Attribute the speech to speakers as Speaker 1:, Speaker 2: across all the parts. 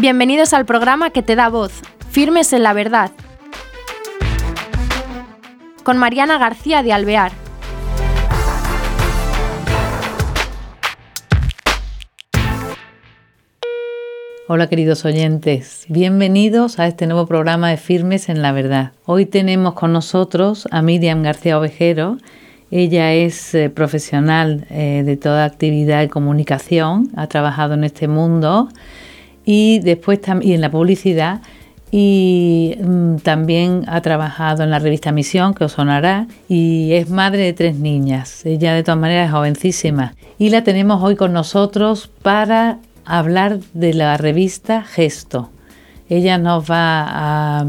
Speaker 1: Bienvenidos al programa que te da voz, Firmes en la Verdad, con Mariana García de Alvear.
Speaker 2: Hola queridos oyentes, bienvenidos a este nuevo programa de Firmes en la Verdad. Hoy tenemos con nosotros a Miriam García Ovejero. Ella es eh, profesional eh, de toda actividad de comunicación, ha trabajado en este mundo y después también en la publicidad y mm, también ha trabajado en la revista Misión, que os sonará, y es madre de tres niñas. Ella de todas maneras es jovencísima. Y la tenemos hoy con nosotros para hablar de la revista Gesto. Ella nos va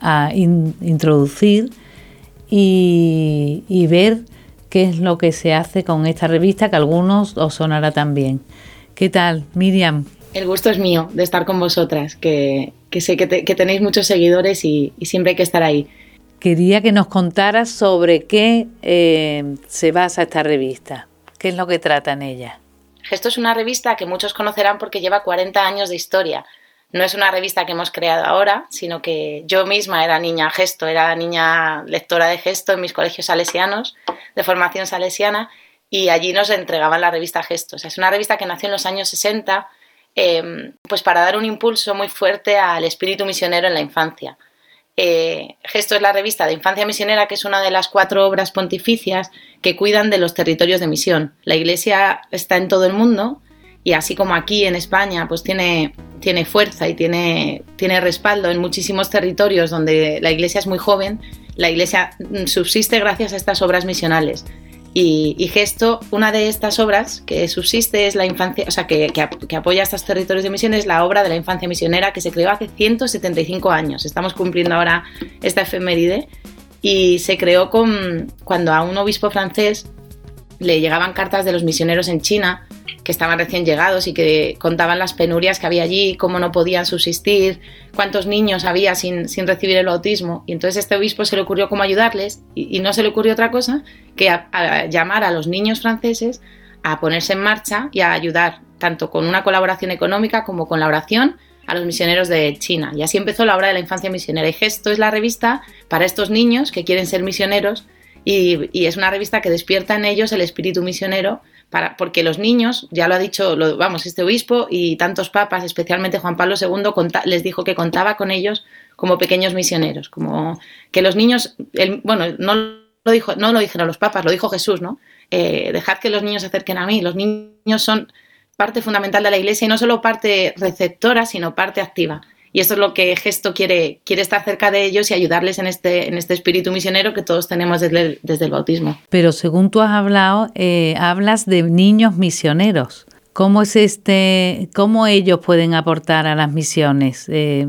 Speaker 2: a, introducir y, y ver qué es lo que se hace con esta revista, que a algunos os sonará también. ¿Qué tal, Miriam?
Speaker 3: El gusto es mío de estar con vosotras, que, sé que, tenéis muchos seguidores y, siempre hay que estar ahí.
Speaker 2: Quería que nos contaras sobre qué eh, se basa esta revista, qué es lo que trata en ella.
Speaker 3: Esto es una revista que muchos conocerán porque lleva 40 años de historia. No es una revista que hemos creado ahora, sino que yo misma era niña gesto, era niña lectora de gesto en mis colegios salesianos, de formación salesiana, y allí nos entregaban la revista Gestos. es una revista que nació en los años 60 Em, pues para dar un impulso muy fuerte al espíritu misionero en la infancia. Eh, Gesto es la revista de Infancia Misionera, que es una de las cuatro obras pontificias que cuidan de los territorios de misión. La Iglesia está en todo el mundo y así como aquí en España, pues tiene, tiene fuerza y tiene, tiene respaldo en muchísimos territorios donde la Iglesia es muy joven, la Iglesia subsiste gracias a estas obras misionales. Y, Gesto, una de estas obras que subsiste es la infancia, o sea, que, apoya estos territorios de misión, es la obra de la infancia misionera que se creó hace 175 años. Estamos cumpliendo ahora esta efeméride y se creó con, cuando a un obispo francés le llegaban cartas de los misioneros en China que estaban recién llegados y que contaban las penurias que había allí, cómo no podían subsistir, cuántos niños había sin, recibir el bautismo. Y entonces este obispo se le ocurrió cómo ayudarles y, no se le ocurrió otra cosa que llamar a los niños franceses a ponerse en marcha y a ayudar, tanto con una colaboración económica como con la oración, a los misioneros de China. Y así empezó la obra de la infancia misionera. Y Gesto es la revista para estos niños que quieren ser misioneros y es una revista que despierta en ellos el espíritu misionero porque los niños, ya lo ha dicho, lo, vamos, este obispo y tantos papas, especialmente Juan Pablo II, les dijo que contaba con ellos como pequeños misioneros, como que los niños, bueno, no lo, dijo, no lo dijeron los papas, lo dijo Jesús, ¿no? Eh, dejad que los niños se acerquen a mí, los niños son parte fundamental de la iglesia y no solo parte receptora, sino parte activa. Y eso es lo que Gesto quiere, quiere estar cerca de ellos y ayudarles en este, en este espíritu misionero que todos tenemos desde el, desde el bautismo.
Speaker 2: Pero según tú has hablado, eh, hablas de niños misioneros. ¿Cómo es este, cómo ellos pueden aportar a las misiones?
Speaker 3: Eh,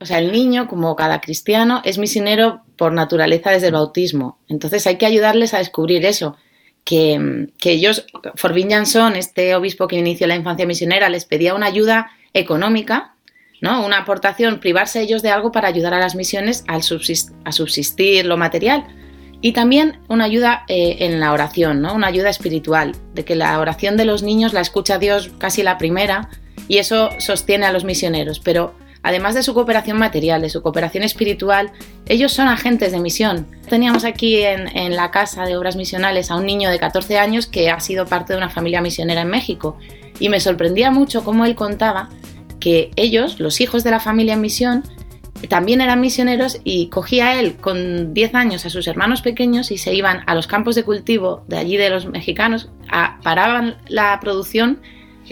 Speaker 3: o sea, el niño, como cada cristiano, es misionero por naturaleza desde el bautismo. Entonces hay que ayudarles a descubrir eso. Que, que ellos, Forbin Jansson, este obispo que inició la infancia misionera, les pedía una ayuda económica ¿no? Una aportación, privarse ellos de algo para ayudar a las misiones a subsistir lo material. Y también una ayuda eh, en la oración, ¿no? Una ayuda espiritual, de que la oración de los niños la escucha Dios casi la primera y eso sostiene a los misioneros. Pero además de su cooperación material, de su cooperación espiritual, ellos son agentes de misión. Teníamos aquí en, en, la Casa de Obras Misionales a un niño de 14 años que ha sido parte de una familia misionera en México y me sorprendía mucho cómo él contaba que ellos, los hijos de la familia en misión, también eran misioneros y cogía él con 10 años a sus hermanos pequeños y se iban a los campos de cultivo de allí de los mexicanos, paraban la producción,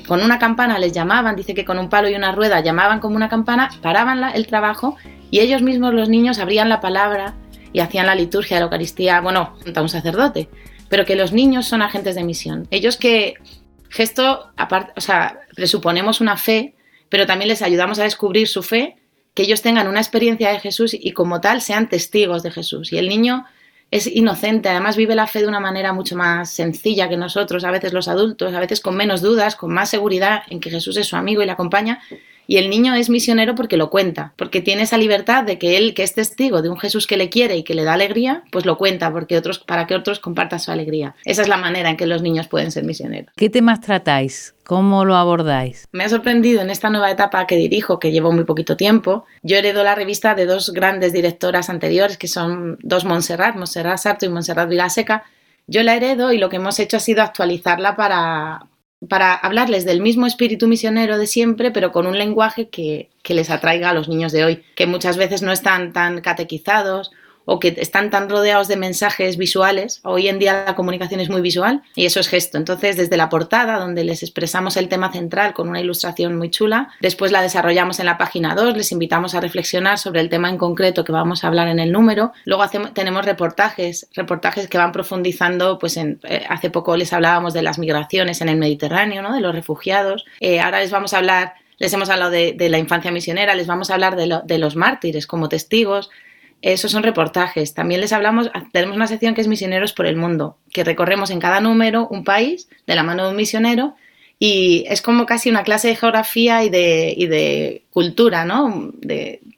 Speaker 3: con una campana les llamaban, dice que con un palo y una rueda llamaban como una campana, paraban el trabajo y ellos mismos los niños abrían la palabra y hacían la liturgia de la Eucaristía, bueno, a un sacerdote, pero que los niños son agentes de misión. Ellos que gesto, aparte, o sea, presuponemos una fe pero también les ayudamos a descubrir su fe, que ellos tengan una experiencia de Jesús y como tal sean testigos de Jesús. Y el niño es inocente, además vive la fe de una manera mucho más sencilla que nosotros, a veces los adultos, a veces con menos dudas, con más seguridad en que Jesús es su amigo y le acompaña. Y el niño es misionero porque lo cuenta, porque tiene esa libertad de que él, que es testigo de un Jesús que le quiere y que le da alegría, pues lo cuenta porque otros, para que otros compartan su alegría. Esa es la manera en que los niños pueden ser misioneros.
Speaker 2: ¿Qué temas tratáis? ¿Cómo lo abordáis?
Speaker 3: Me ha sorprendido en esta nueva etapa que dirijo, que llevo muy poquito tiempo. Yo heredo la revista de dos grandes directoras anteriores, que son dos Montserrat, Montserrat Sarto y Montserrat Vilaseca. Yo la heredo y lo que hemos hecho ha sido actualizarla para, para hablarles del mismo espíritu misionero de siempre, pero con un lenguaje que, que, les atraiga a los niños de hoy, que muchas veces no están tan catequizados o que están tan rodeados de mensajes visuales. Hoy en día la comunicación es muy visual y eso es gesto. Entonces, desde la portada, donde les expresamos el tema central con una ilustración muy chula, después la desarrollamos en la página 2, les invitamos a reflexionar sobre el tema en concreto que vamos a hablar en el número. Luego tenemos reportajes, reportajes que van profundizando, pues eh, hace poco les hablábamos de las migraciones en el Mediterráneo, ¿no? de los refugiados. Eh, ahora les vamos a hablar les hemos hablado de, la infancia misionera, les vamos a hablar de, los mártires como testigos, esos son reportajes. También les hablamos, tenemos una sección que es Misioneros por el Mundo, que recorremos en cada número un país de la mano de un misionero y es como casi una clase de geografía y de, cultura, ¿no?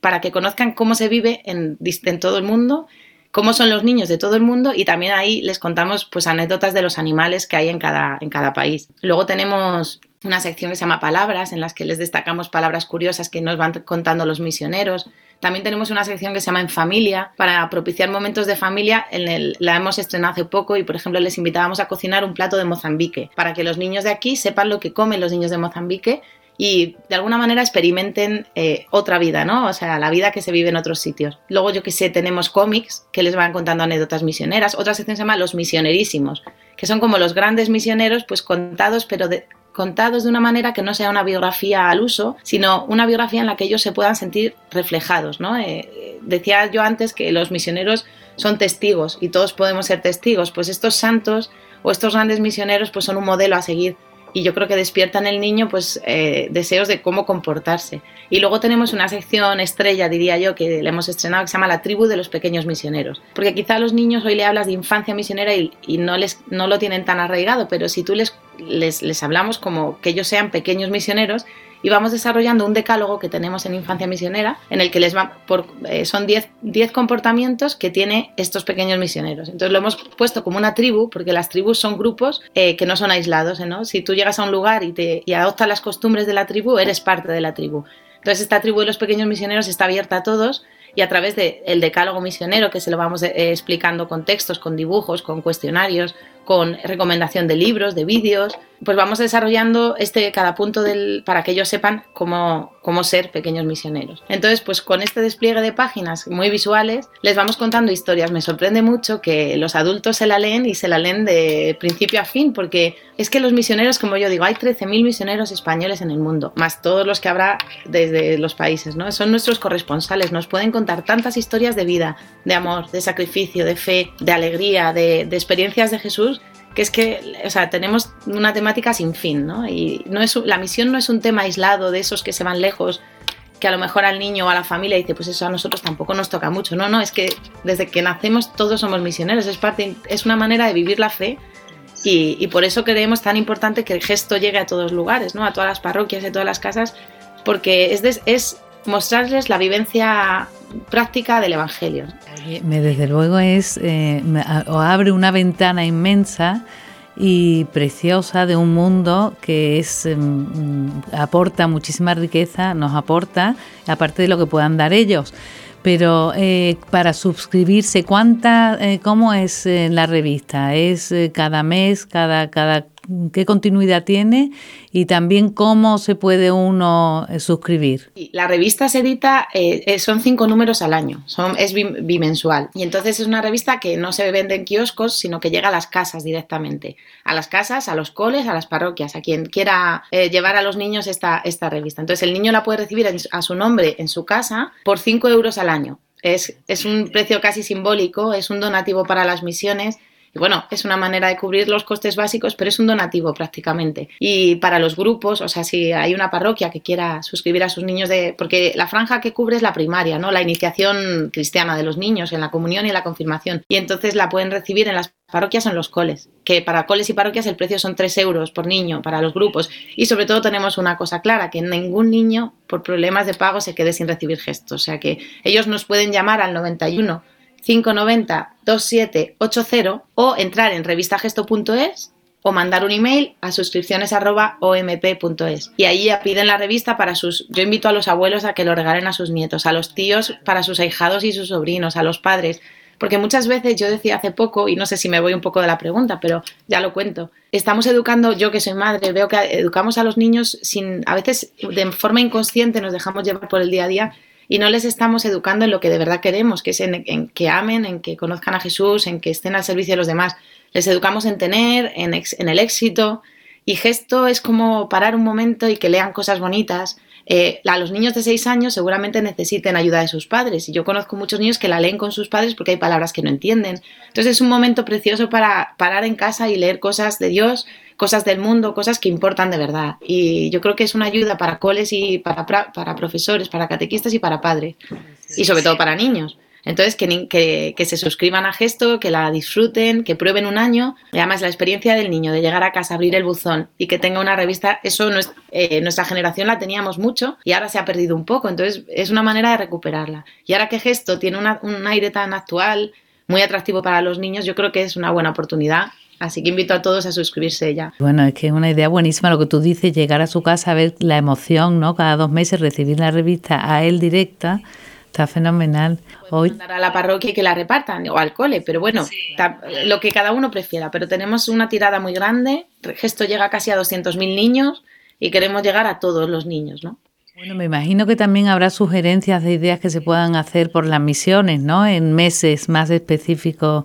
Speaker 3: Para que conozcan cómo se vive en, en, todo el mundo, cómo son los niños de todo el mundo y también ahí les contamos pues anécdotas de los animales que hay en cada, en cada país. Luego tenemos una sección que se llama Palabras, en las que les destacamos palabras curiosas que nos van contando los misioneros. También tenemos una sección que se llama En Familia, para propiciar momentos de familia. En el, la hemos estrenado hace poco y, por ejemplo, les invitábamos a cocinar un plato de Mozambique, para que los niños de aquí sepan lo que comen los niños de Mozambique y de alguna manera experimenten eh, otra vida, ¿no? O sea, la vida que se vive en otros sitios. Luego, yo que sé, tenemos cómics que les van contando anécdotas misioneras. Otra sección se llama Los Misionerísimos, que son como los grandes misioneros, pues contados, pero de, contados de una manera que no sea una biografía al uso, sino una biografía en la que ellos se puedan sentir reflejados. ¿no? Eh, decía yo antes que los misioneros son testigos y todos podemos ser testigos, pues estos santos o estos grandes misioneros pues son un modelo a seguir y yo creo que despierta en el niño pues eh, deseos de cómo comportarse. Y luego tenemos una sección estrella, diría yo, que le hemos estrenado que se llama La tribu de los pequeños misioneros. Porque quizá a los niños hoy le hablas de infancia misionera y, y no, les, no lo tienen tan arraigado, pero si tú les, les, hablamos como que ellos sean pequeños misioneros, y vamos desarrollando un decálogo que tenemos en Infancia Misionera, en el que les va por, eh, son 10 comportamientos que tiene estos pequeños misioneros. Entonces lo hemos puesto como una tribu, porque las tribus son grupos eh, que no son aislados. ¿no? Si tú llegas a un lugar y, adoptas las costumbres de la tribu, eres parte de la tribu. Entonces esta tribu de los pequeños misioneros está abierta a todos y a través del el decálogo misionero, que se lo vamos eh, explicando con textos, con dibujos, con cuestionarios, con recomendación de libros, de vídeos, pues vamos desarrollando este cada punto del para que ellos sepan cómo, cómo ser pequeños misioneros. Entonces, pues con este despliegue de páginas muy visuales, les vamos contando historias. Me sorprende mucho que los adultos se la leen y se la leen de principio a fin, porque es que los misioneros, como yo digo, hay 13.000 misioneros españoles en el mundo, más todos los que habrá desde los países, ¿no? Son nuestros corresponsales, nos pueden contar tantas historias de vida, de amor, de sacrificio, de fe, de alegría, de, de experiencias de Jesús que es que, o sea, tenemos una temática sin fin, ¿no? Y no es, la misión no es un tema aislado de esos que se van lejos, que a lo mejor al niño o a la familia dice, pues eso a nosotros tampoco nos toca mucho. No, no, es que desde que nacemos todos somos misioneros, es, parte, es una manera de vivir la fe y, por eso creemos tan importante que el gesto llegue a todos lugares, ¿no? A todas las parroquias, a todas las casas, porque es, es mostrarles la vivencia práctica del Evangelio.
Speaker 2: Desde luego es, eh, abre una ventana inmensa y preciosa de un mundo que es em, aporta muchísima riqueza, nos aporta, aparte de lo que puedan dar ellos. Pero eh, para suscribirse, ¿cuánta, eh, ¿cómo es la revista? ¿Es cada mes, cada, cada qué continuidad tiene y también cómo se puede uno eh, suscribir.
Speaker 3: La revista se edita, eh, eh, son cinco números al año, son, es bimensual. Y entonces es una revista que no se vende en kioscos, sino que llega a las casas directamente. A las casas, a los coles, a las parroquias, a quien quiera llevar a los niños esta, esta revista. Entonces el niño la puede recibir a su nombre en su casa por cinco euros al año. Es, es un precio casi simbólico, es un donativo para las misiones Bueno, es una manera de cubrir los costes básicos, pero es un donativo prácticamente. Y para los grupos, o sea, si hay una parroquia que quiera suscribir a sus niños de... Porque la franja que cubre es la primaria, ¿no? La iniciación cristiana de los niños en la comunión y la confirmación. Y entonces la pueden recibir en las parroquias o en los coles, que para coles y parroquias el precio son 3 euros por niño para los grupos. Y sobre todo tenemos una cosa clara, que ningún niño por problemas de pago se quede sin recibir gestos. O sea que ellos nos pueden llamar al 91 590 2780 o entrar en revistagesto.es o mandar un email a suscripciones.omp.es. Y ahí piden la revista para sus... Yo invito a los abuelos a que lo regalen a sus nietos, a los tíos para sus ahijados y sus sobrinos, a los padres. Porque muchas veces yo decía hace poco, y no sé si me voy un poco de la pregunta, pero ya lo cuento, estamos educando, yo que soy madre, veo que educamos a los niños sin, a veces de forma inconsciente nos dejamos llevar por el día a día y no les estamos educando en lo que de verdad queremos, que es en, que amen, en que conozcan a Jesús, en que estén al servicio de los demás. Les educamos en tener, en, en el éxito. Y gesto es como parar un momento y que lean cosas bonitas, eh, a los niños de 6 años seguramente necesiten ayuda de sus padres y yo conozco muchos niños que la leen con sus padres porque hay palabras que no entienden. Entonces es un momento precioso para parar en casa y leer cosas de Dios, cosas del mundo, cosas que importan de verdad. Y yo creo que es una ayuda para coles y para, para profesores, para catequistas y para padres. Y sobre todo para niños. Entonces, que, se suscriban a Gesto, que la disfruten, que prueben un año. Además, la experiencia del niño de llegar a casa, abrir el buzón y que tenga una revista, eso no es, eh, nuestra generación la teníamos mucho y ahora se ha perdido un poco. Entonces, es una manera de recuperarla. Y ahora que Gesto tiene un aire tan actual, muy atractivo para los niños, yo creo que es una buena oportunidad Así que invito a todos a suscribirse ya.
Speaker 2: Bueno, es que es una idea buenísima lo que tú dices, llegar a su casa ver la emoción, ¿no? Cada dos meses recibir la revista a él directa Está fenomenal.
Speaker 3: Hoy mandar a la parroquia y que la repartan o al cole, pero bueno, lo que cada uno prefiera. Pero tenemos una tirada muy grande. Gesto llega casi a 200.000 niños y queremos llegar a todos los niños, ¿no?
Speaker 2: Bueno, me imagino que también habrá sugerencias de ideas que se puedan hacer por las misiones, ¿no? En meses más específicos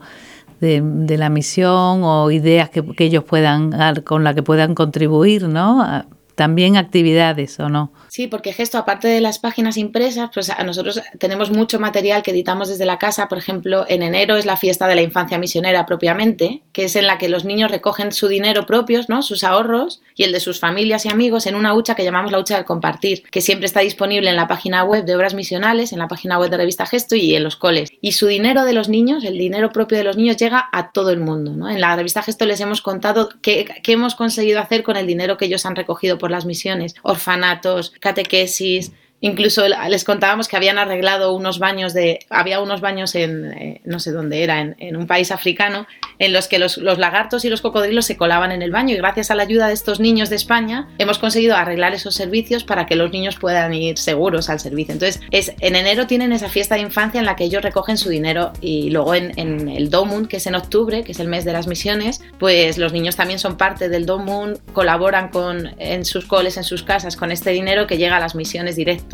Speaker 2: de, la misión o ideas que, que ellos puedan, con las que puedan contribuir, ¿no? También actividades, ¿o no?
Speaker 3: Sí, porque Gesto, aparte de las páginas impresas, pues a nosotros tenemos mucho material que editamos desde la casa. Por ejemplo, en enero es la fiesta de la infancia misionera propiamente, que es en la que los niños recogen su dinero propios, ¿no? sus ahorros y el de sus familias y amigos en una hucha que llamamos la hucha del compartir, que siempre está disponible en la página web de Obras Misionales, en la página web de Revista Gesto y en los coles. Y su dinero de los niños, el dinero propio de los niños, llega a todo el mundo. ¿no? En la Revista Gesto les hemos contado qué, qué hemos conseguido hacer con el dinero que ellos han recogido por las misiones, orfanatos, catequesis, Incluso les contábamos que habían arreglado unos baños de. Había unos baños en. Eh, no sé dónde era, en, un país africano, en los que los, lagartos y los cocodrilos se colaban en el baño. Y gracias a la ayuda de estos niños de España, hemos conseguido arreglar esos servicios para que los niños puedan ir seguros al servicio. Entonces, es, en enero tienen esa fiesta de infancia en la que ellos recogen su dinero. Y luego en, en el Domun, que es en octubre, que es el mes de las misiones, pues los niños también son parte del Domun, colaboran con, en sus coles, en sus casas, con este dinero que llega a las misiones directas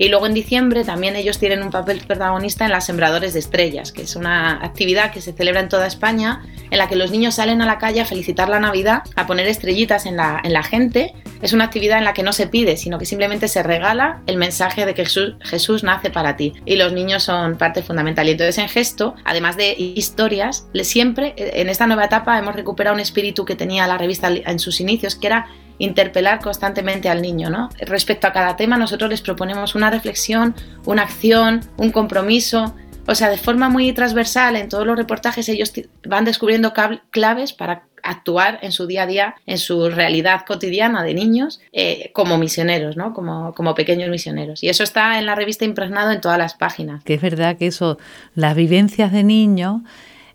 Speaker 3: y luego en diciembre también ellos tienen un papel protagonista en las Sembradores de Estrellas, que es una actividad que se celebra en toda España, en la que los niños salen a la calle a felicitar la Navidad, a poner estrellitas en la, en la gente. Es una actividad en la que no se pide, sino que simplemente se regala el mensaje de que Jesús, Jesús nace para ti. Y los niños son parte fundamental. Y entonces en gesto, además de historias, siempre en esta nueva etapa hemos recuperado un espíritu que tenía la revista en sus inicios, que era interpelar constantemente al niño. ¿no? Respecto a cada tema, nosotros les proponemos una reflexión, una acción, un compromiso. O sea, de forma muy transversal en todos los reportajes ellos van descubriendo claves para actuar en su día a día, en su realidad cotidiana de niños, eh, como misioneros, ¿no? Como, como pequeños misioneros. Y eso está en la revista impregnado en todas las páginas.
Speaker 2: Que es verdad que eso, las vivencias de niños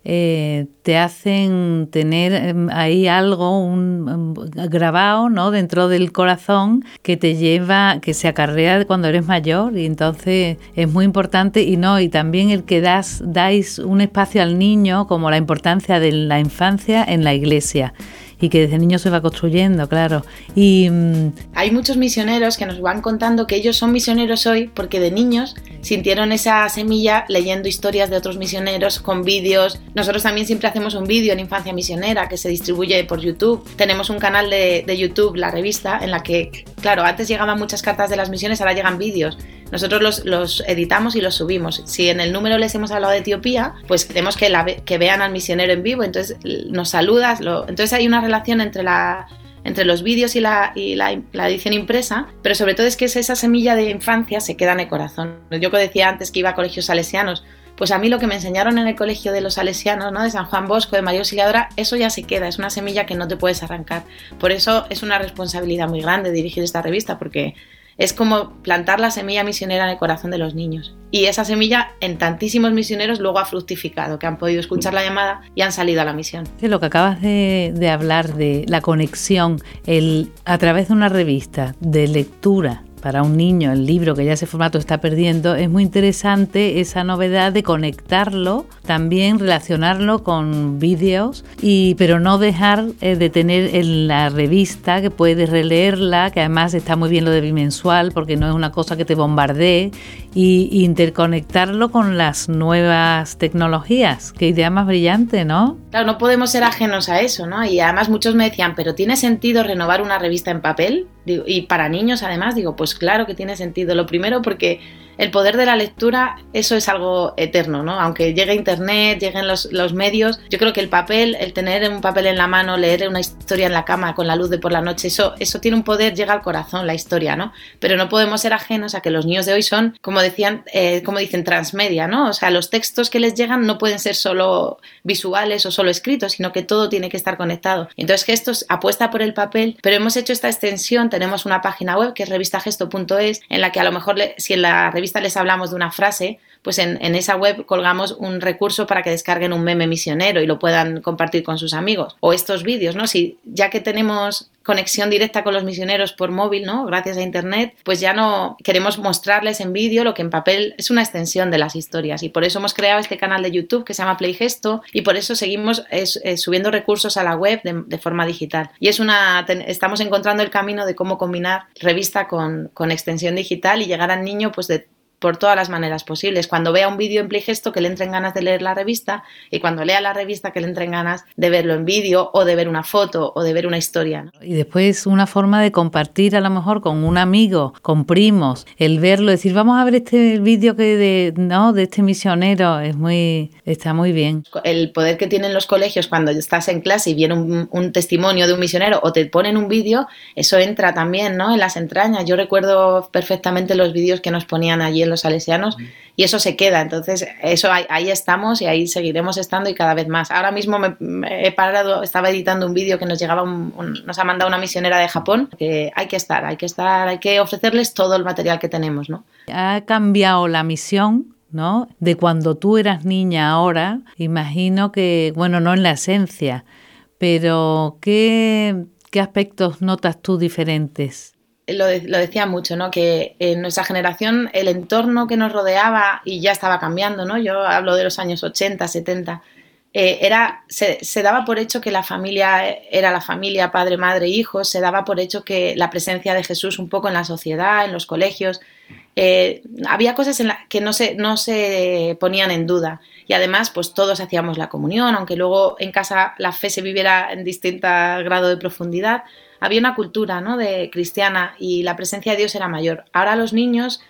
Speaker 2: eh, te hacen tener em, ahí algo un, em, grabado ¿no? dentro del corazón que te lleva, que se acarrea cuando eres mayor y entonces es muy importante y no, y también el que das, dais un espacio al niño como la importancia de la infancia en la iglesia y que desde niño se va construyendo, claro. Y
Speaker 3: mm, hay muchos misioneros que nos van contando que ellos son misioneros hoy porque de niños sintieron esa semilla leyendo historias de otros misioneros con vídeos. Nosotros también siempre hacemos un vídeo en Infancia Misionera que se distribuye por YouTube. Tenemos un canal de, de YouTube, la revista, en la que, claro, antes llegaban muchas cartas de las misiones, ahora llegan vídeos nosotros los, los, editamos y los subimos. Si en el número les hemos hablado de Etiopía, pues queremos que, la, que vean al misionero en vivo, entonces nos saludas. Lo, entonces hay una relación entre la entre los vídeos y, la, y la, edición impresa, pero sobre todo es que esa semilla de infancia se queda en el corazón. Yo que decía antes que iba a colegios salesianos, pues a mí lo que me enseñaron en el colegio de los salesianos, ¿no? de San Juan Bosco, de María Auxiliadora, eso ya se queda, es una semilla que no te puedes arrancar. Por eso es una responsabilidad muy grande dirigir esta revista, porque es como plantar la semilla misionera en el corazón de los niños. Y esa semilla en tantísimos misioneros luego ha fructificado, que han podido escuchar la llamada y han salido a la misión.
Speaker 2: Lo que acabas de, de hablar de la conexión, el, a través de una revista, de lectura, para un niño el libro que ya ese formato está perdiendo, es muy interesante esa novedad de conectarlo, también relacionarlo con vídeos, y, pero no dejar eh, de tener en la revista que puedes releerla, que además está muy bien lo de bimensual porque no es una cosa que te bombardee, y interconectarlo con las nuevas tecnologías. Qué idea más brillante, ¿no?
Speaker 3: Claro, no podemos ser ajenos a eso, ¿no? Y además muchos me decían, pero ¿tiene sentido renovar una revista en papel? Y para niños además, digo, pues claro que tiene sentido. Lo primero porque el poder de la lectura, eso es algo eterno, ¿no? Aunque llegue Internet, lleguen los, medios, yo creo que el papel, el tener un papel en la mano, leer una historia en la cama con la luz de por la noche, eso, eso tiene un poder, llega al corazón, la historia, ¿no? Pero no podemos ser ajenos a que los niños de hoy son, como decían, eh, como dicen, transmedia, ¿no? O sea, los textos que les llegan no pueden ser solo visuales o solo escritos, sino que todo tiene que estar conectado. Entonces, que esto apuesta por el papel, pero hemos hecho esta extensión, tenemos una página web que es revistagesto.es, en la que a lo mejor, si en la revista les hablamos de una frase, pues en, esa web colgamos un recurso para que descarguen un meme misionero y lo puedan compartir con sus amigos. O estos vídeos, ¿no? Si ya que tenemos conexión directa con los misioneros por móvil, ¿no? Gracias a internet, pues ya no queremos mostrarles en vídeo lo que en papel es una extensión de las historias y por eso hemos creado este canal de YouTube que se llama Playgesto y por eso seguimos subiendo recursos a la web de, forma digital. Y es una estamos encontrando el camino de cómo combinar revista con, con extensión digital y llegar al niño pues de por todas las maneras posibles. Cuando vea un vídeo en Playgesto que le entren ganas de leer la revista y cuando lea la revista que le entren ganas de verlo en vídeo o de ver una foto o de ver una historia.
Speaker 2: Y después una forma de compartir a lo mejor con un amigo, con primos, el verlo, decir vamos a ver este vídeo que de, no, de este misionero, es muy, está muy bien.
Speaker 3: El poder que tienen los colegios cuando estás en clase y viene un, un testimonio de un misionero o te ponen un vídeo, eso entra también ¿no? en las entrañas. Yo recuerdo perfectamente los vídeos que nos ponían allí los salesianos y eso se queda. Entonces, eso ahí, estamos y ahí seguiremos estando y cada vez más. Ahora mismo me, he parado, estaba editando un vídeo que nos llegaba, nos ha mandado una misionera de Japón, que hay que estar, hay que estar, hay que ofrecerles todo el material que tenemos, ¿no?
Speaker 2: Ha cambiado la misión ¿no? De cuando tú eras niña ahora, imagino que, bueno, no en la esencia, pero ¿qué, qué aspectos notas tú diferentes?
Speaker 3: Lo, decía mucho, ¿no? Que en nuestra generación el entorno que nos rodeaba y ya estaba cambiando, ¿no? Yo hablo de los años 80, 70. Eh, era, se, daba por hecho que la familia era la familia, padre, madre, hijos, se daba por hecho que la presencia de Jesús un poco en la sociedad, en los colegios, eh, había cosas en la, que no se, no se ponían en duda y además pues todos hacíamos la comunión, aunque luego en casa la fe se viviera en distinto grado de profundidad, había una cultura ¿no? de cristiana y la presencia de Dios era mayor. Ahora los niños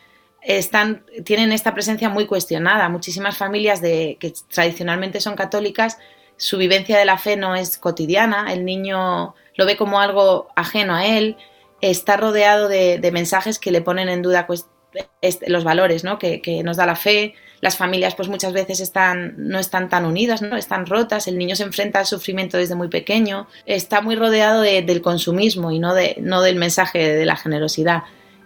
Speaker 3: están, tienen esta presencia muy cuestionada. Muchísimas familias de, que tradicionalmente son católicas, su vivencia de la fe no es cotidiana, el niño lo ve como algo ajeno a él, está rodeado de, mensajes que le ponen en duda pues, los valores ¿no? que, que nos da la fe, las familias pues muchas veces están, no están tan unidas, ¿no? están rotas, el niño se enfrenta al sufrimiento desde muy pequeño, está muy rodeado del consumismo y no, de, no del mensaje de la generosidad.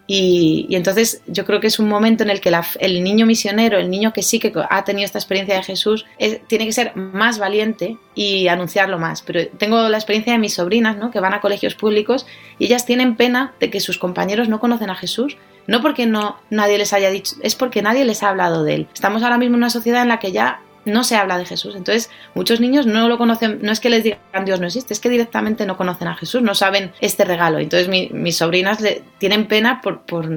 Speaker 3: Y, entonces yo creo que es un momento en el que el niño misionero, el niño que sí que ha tenido esta experiencia de Jesús, tiene que ser más valiente y anunciarlo más. Pero tengo la experiencia de mis sobrinas, ¿no? que van a colegios públicos y ellas tienen pena de que sus compañeros no conocen a Jesús no porque no nadie les haya dicho, es porque nadie les ha hablado de él. Estamos ahora mismo en una sociedad en la que ya no se habla de Jesús. Entonces, muchos niños no lo conocen, no es que les digan Dios no existe, es que directamente no conocen a Jesús, no saben este regalo. Entonces, mis sobrinas le, tienen pena por, por,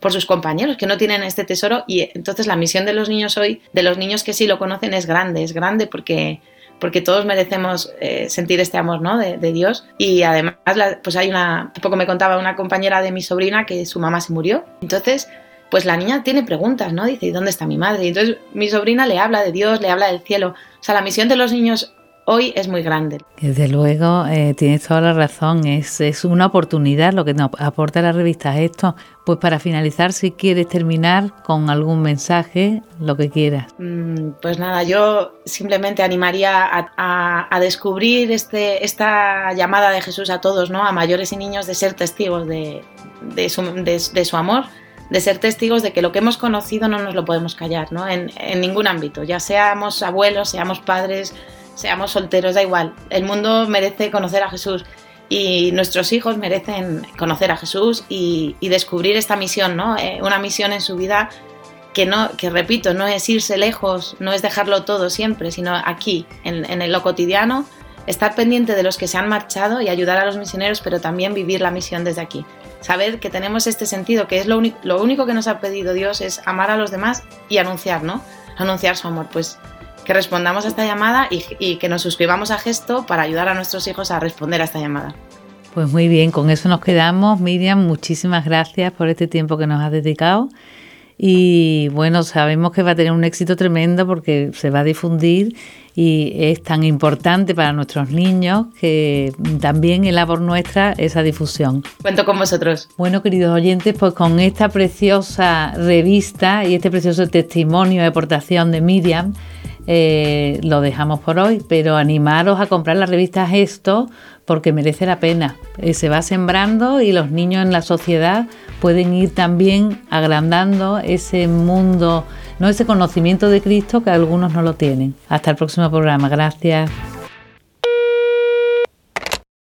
Speaker 3: por, sus compañeros que no tienen este tesoro y entonces la misión de los niños hoy, de los niños que sí lo conocen, es grande, es grande porque porque todos merecemos eh, sentir este amor ¿no? de, Dios. Y además, pues hay una, poco me contaba una compañera de mi sobrina que su mamá se murió. Entonces, pues la niña tiene preguntas, ¿no? Dice, ¿y dónde está mi madre? Y entonces mi sobrina le habla de Dios, le habla del cielo. O sea, la misión de los niños hoy es muy grande.
Speaker 2: Desde luego, eh, tienes toda la razón, es, es, una oportunidad lo que nos aporta la revista esto. Pues para finalizar, si quieres terminar con algún mensaje, lo que quieras.
Speaker 3: Mm, pues nada, yo simplemente animaría a, descubrir este, esta llamada de Jesús a todos, ¿no? a mayores y niños, de ser testigos de, de, su, de su amor de ser testigos de que lo que hemos conocido no nos lo podemos callar, ¿no? En, en, ningún ámbito, ya seamos abuelos, seamos padres, seamos solteros, da igual. El mundo merece conocer a Jesús y nuestros hijos merecen conocer a Jesús y, descubrir esta misión, ¿no? Eh, una misión en su vida que no, que repito, no es irse lejos, no es dejarlo todo siempre, sino aquí, en, en lo cotidiano, estar pendiente de los que se han marchado y ayudar a los misioneros, pero también vivir la misión desde aquí. Saber que tenemos este sentido, que es lo, lo único que nos ha pedido Dios, es amar a los demás y anunciar, ¿no? Anunciar su amor. Pues que respondamos a esta llamada y, que nos suscribamos a Gesto para ayudar a nuestros hijos a responder a esta llamada.
Speaker 2: Pues muy bien, con eso nos quedamos. Miriam, muchísimas gracias por este tiempo que nos has dedicado. Y bueno, sabemos que va a tener un éxito tremendo porque se va a difundir y es tan importante para nuestros niños que también es labor nuestra esa difusión.
Speaker 3: Cuento con vosotros.
Speaker 2: Bueno, queridos oyentes, pues con esta preciosa revista y este precioso testimonio de aportación de Miriam, eh, lo dejamos por hoy, pero animaros a comprar la revista Gesto porque merece la pena. Eh, se va sembrando y los niños en la sociedad pueden ir también agrandando ese mundo, no ese conocimiento de Cristo que algunos no lo tienen. Hasta el próximo programa. Gracias.